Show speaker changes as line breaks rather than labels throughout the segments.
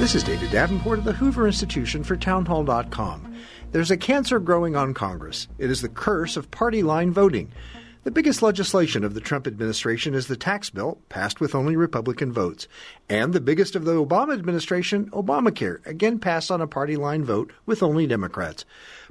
This is David Davenport of the Hoover Institution for Townhall.com. There's a cancer growing on Congress. It is the curse of party line voting. The biggest legislation of the Trump administration is the tax bill, passed with only Republican votes. And the biggest of the Obama administration, Obamacare, again passed on a party line vote with only Democrats.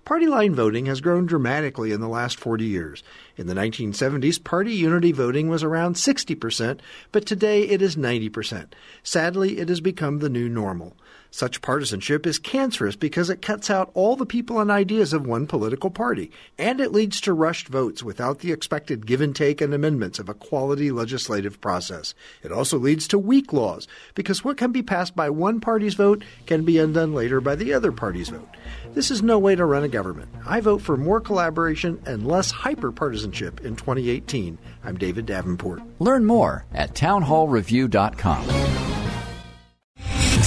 Party line voting has grown dramatically in the last 40 years. In the 1970s, party unity voting was around 60%, but today it is 90%. Sadly, it has become the new normal. Such partisanship is cancerous because it cuts out all the people and ideas of one political party, and it leads to rushed votes without the expected give and take and amendments of a quality legislative process. It also leads to weak laws because what can be passed by one party's vote can be undone later by the other party's vote. This is no way to run a government. I vote for more collaboration and less hyperpartisanship in 2018. I'm David Davenport.
Learn more at townhallreview.com.